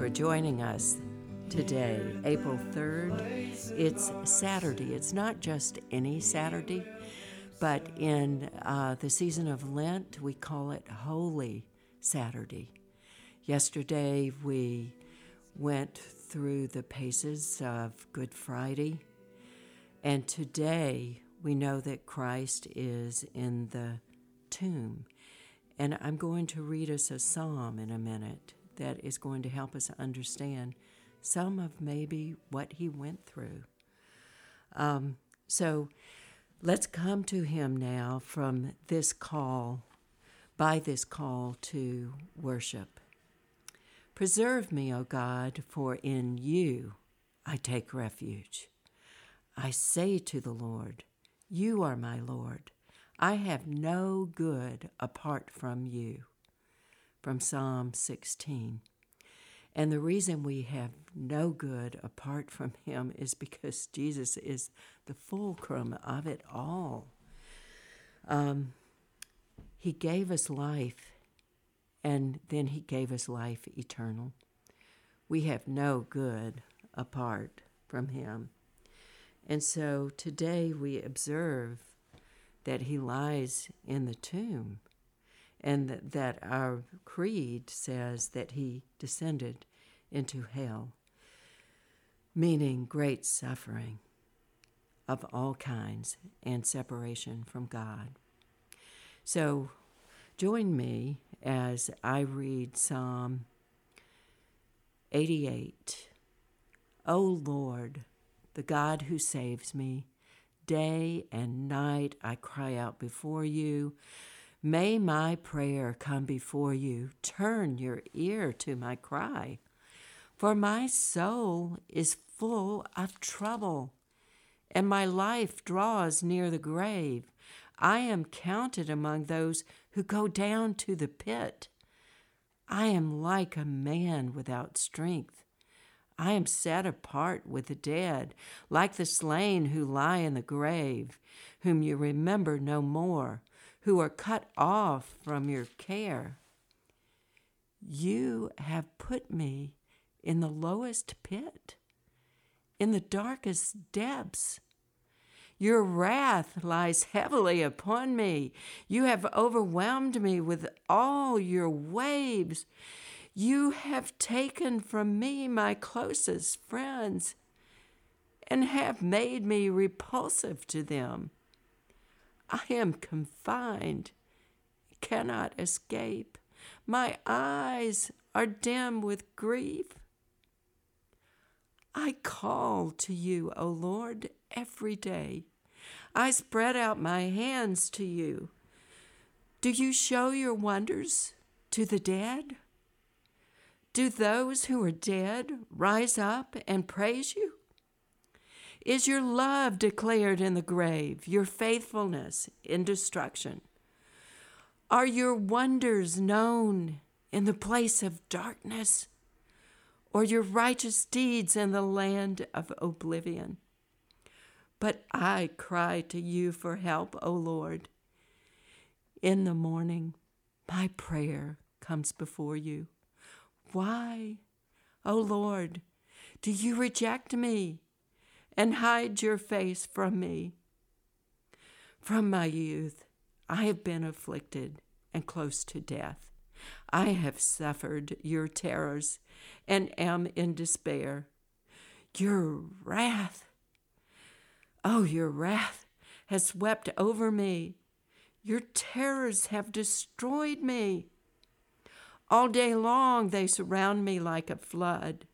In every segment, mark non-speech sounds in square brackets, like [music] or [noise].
for joining us today, April 3rd. It's Saturday. It's not just any Saturday, but in uh, the season of Lent, we call it Holy Saturday. Yesterday, we went through the paces of Good Friday, and today we know that Christ is in the tomb. And I'm going to read us a psalm in a minute that is going to help us understand some of maybe what he went through. Um, so let's come to him now from this call, by this call to worship. Preserve me, O God, for in you I take refuge. I say to the Lord, You are my Lord. I have no good apart from you. From Psalm 16. And the reason we have no good apart from him is because Jesus is the fulcrum of it all. Um, he gave us life, and then he gave us life eternal. We have no good apart from him. And so today we observe that he lies in the tomb, and that our creed says that he descended into hell, meaning great suffering of all kinds and separation from God. So join me as I read Psalm 88. O Lord, the God who saves me, Day and night I cry out before you. May my prayer come before you. Turn your ear to my cry. For my soul is full of trouble, and my life draws near the grave. I am counted among those who go down to the pit. I am like a man without strength. I am set apart with the dead, like the slain who lie in the grave, whom you remember no more, who are cut off from your care. You have put me in the lowest pit, in the darkest depths. Your wrath lies heavily upon me. You have overwhelmed me with all your waves. You have taken from me my closest friends and have made me repulsive to them. I am confined, cannot escape. My eyes are dim with grief. I call to you, O Lord, every day. I spread out my hands to you. Do you show your wonders to the dead? Do those who are dead rise up and praise you? Is your love declared in the grave, your faithfulness in destruction? Are your wonders known in the place of darkness, or your righteous deeds in the land of oblivion? But I cry to you for help, O Lord. In the morning, my prayer comes before you. Why, O Lord, do you reject me and hide your face from me? From my youth, I have been afflicted and close to death. I have suffered your terrors and am in despair. Your wrath, oh, your wrath has swept over me. Your terrors have destroyed me. All day long, they surround me like a flood.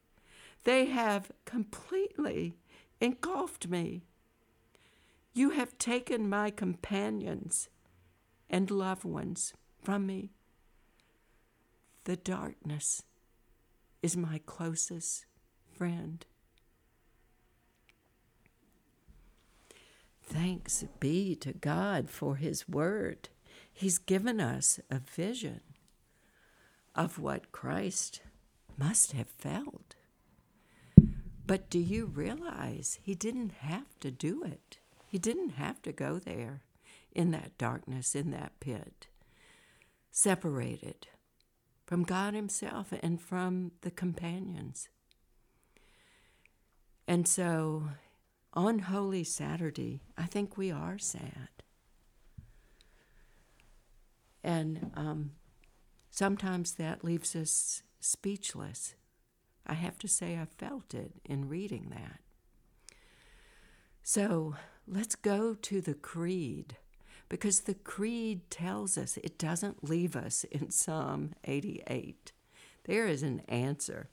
They have completely engulfed me. You have taken my companions and loved ones from me. The darkness is my closest friend. Thanks be to God for His Word. He's given us a vision of what Christ must have felt. But do you realize he didn't have to do it? He didn't have to go there in that darkness, in that pit, separated from God Himself and from the companions. And so on Holy Saturday, I think we are sad. And um, sometimes that leaves us speechless. I have to say, I felt it in reading that. So let's go to the Creed because the Creed tells us it doesn't leave us in Psalm 88. There is an answer.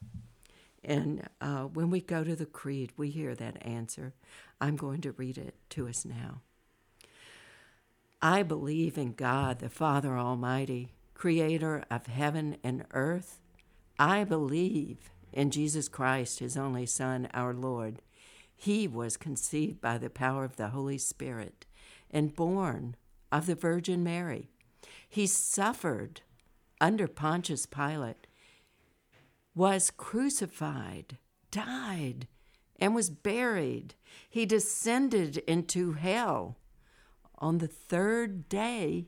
And uh, when we go to the Creed, we hear that answer. I'm going to read it to us now. I believe in God, the Father Almighty, creator of heaven and earth. I believe in Jesus Christ, his only Son, our Lord. He was conceived by the power of the Holy Spirit and born of the Virgin Mary. He suffered under Pontius Pilate, was crucified, died, and was buried. He descended into hell. On the third day,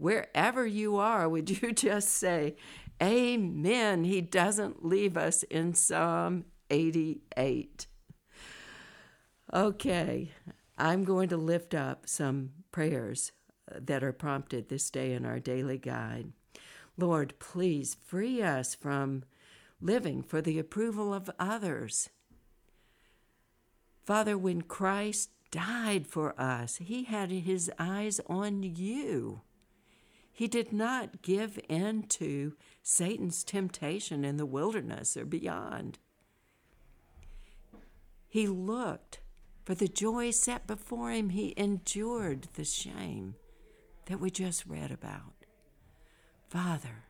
Wherever you are, would you [laughs] just say, Amen? He doesn't leave us in Psalm 88. Okay, I'm going to lift up some prayers uh, that are prompted this day in our daily guide. Lord, please free us from living for the approval of others. Father, when Christ died for us, he had his eyes on you. He did not give in to Satan's temptation in the wilderness or beyond. He looked for the joy set before him, he endured the shame that we just read about. Father,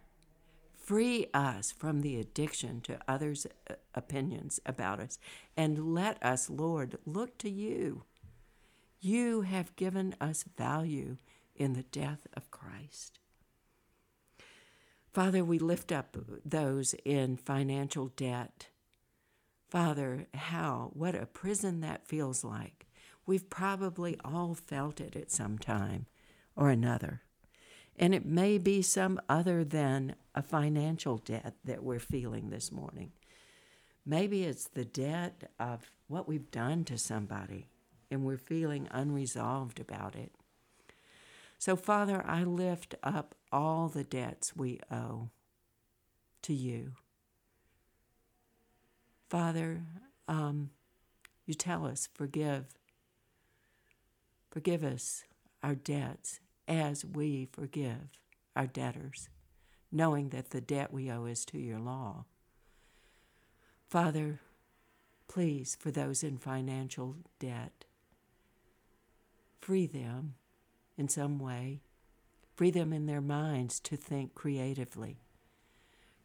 free us from the addiction to others' opinions about us, and let us, Lord, look to you. You have given us value in the death of Christ. Father, we lift up those in financial debt. Father, how, what a prison that feels like. We've probably all felt it at some time or another. And it may be some other than a financial debt that we're feeling this morning. Maybe it's the debt of what we've done to somebody and we're feeling unresolved about it. So, Father, I lift up all the debts we owe to you. Father, um, you tell us, forgive. Forgive us our debts as we forgive our debtors, knowing that the debt we owe is to your law. Father, please, for those in financial debt, free them in some way. Free them in their minds to think creatively.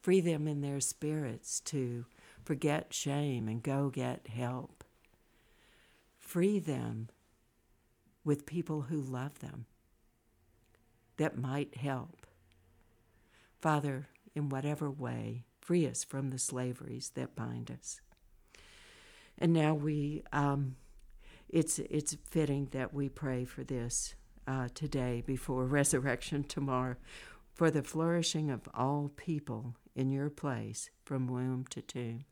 Free them in their spirits to forget shame and go get help. Free them with people who love them that might help. Father, in whatever way, free us from the slaveries that bind us. And now we, um, it's it's fitting that we pray for this uh, today before [laughs] resurrection tomorrow, for the flourishing of all people in your place from womb to tomb.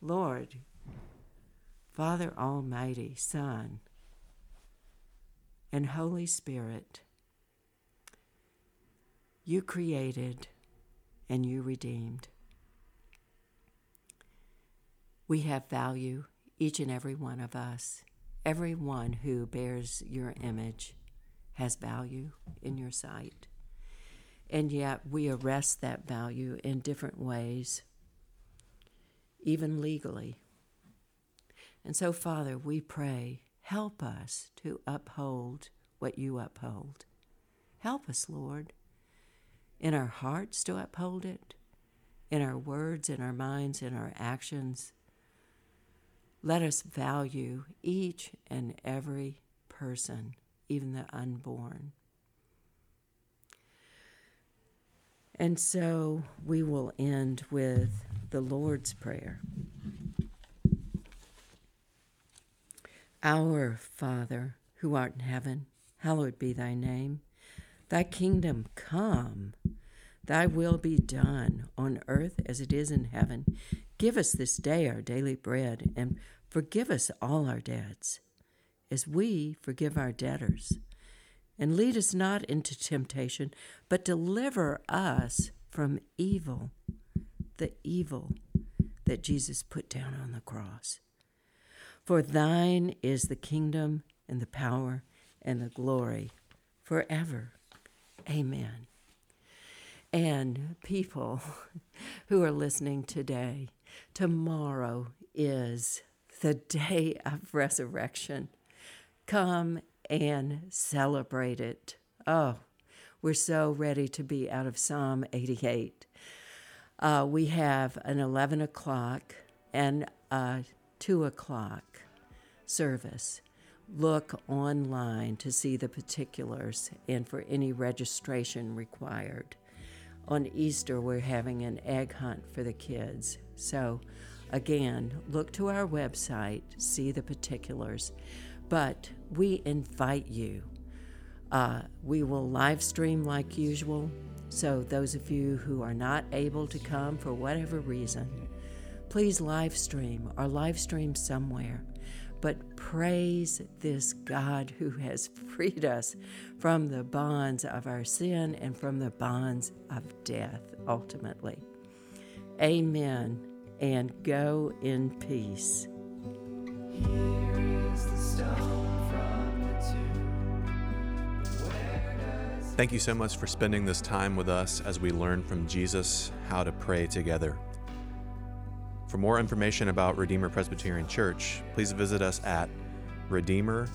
Lord, Father Almighty, Son, and Holy Spirit, you created and you redeemed. We have value, each and every one of us. Everyone who bears your image has value in your sight. And yet we arrest that value in different ways, even legally. And so, Father, we pray Help us to uphold what you uphold. Help us, Lord, in our hearts to uphold it, in our words, in our minds, in our actions. Let us value each and every person, even the unborn. And so we will end with the Lord's Prayer. Our Father, who art in heaven, hallowed be thy name. Thy kingdom come, thy will be done on earth as it is in heaven. Give us this day our daily bread, and forgive us all our debts, as we forgive our debtors. And lead us not into temptation, but deliver us from evil, the evil that Jesus put down on the cross. For thine is the kingdom and the power and the glory forever. Amen. And people [laughs] who are listening today, tomorrow is the day of resurrection. Come and celebrate it. Oh, we're so ready to be out of Psalm 88. Uh, we have an 11 o'clock and a 2 o'clock service look online to see the particulars and for any registration required. On Easter, we're having an egg hunt for the kids. So, again, look to our website, see the particulars. But we invite you. Uh, we will live stream like usual. So, those of you who are not able to come for whatever reason, please live stream or live stream somewhere but praise this God who has [laughs] freed us from the bonds of our sin and from the bonds of death, ultimately. Amen. And go in peace. Thank you so much for spending this time with us as we learn from Jesus how to pray together. For more information about Redeemer Presbyterian Church, please visit us at redeemerws.org.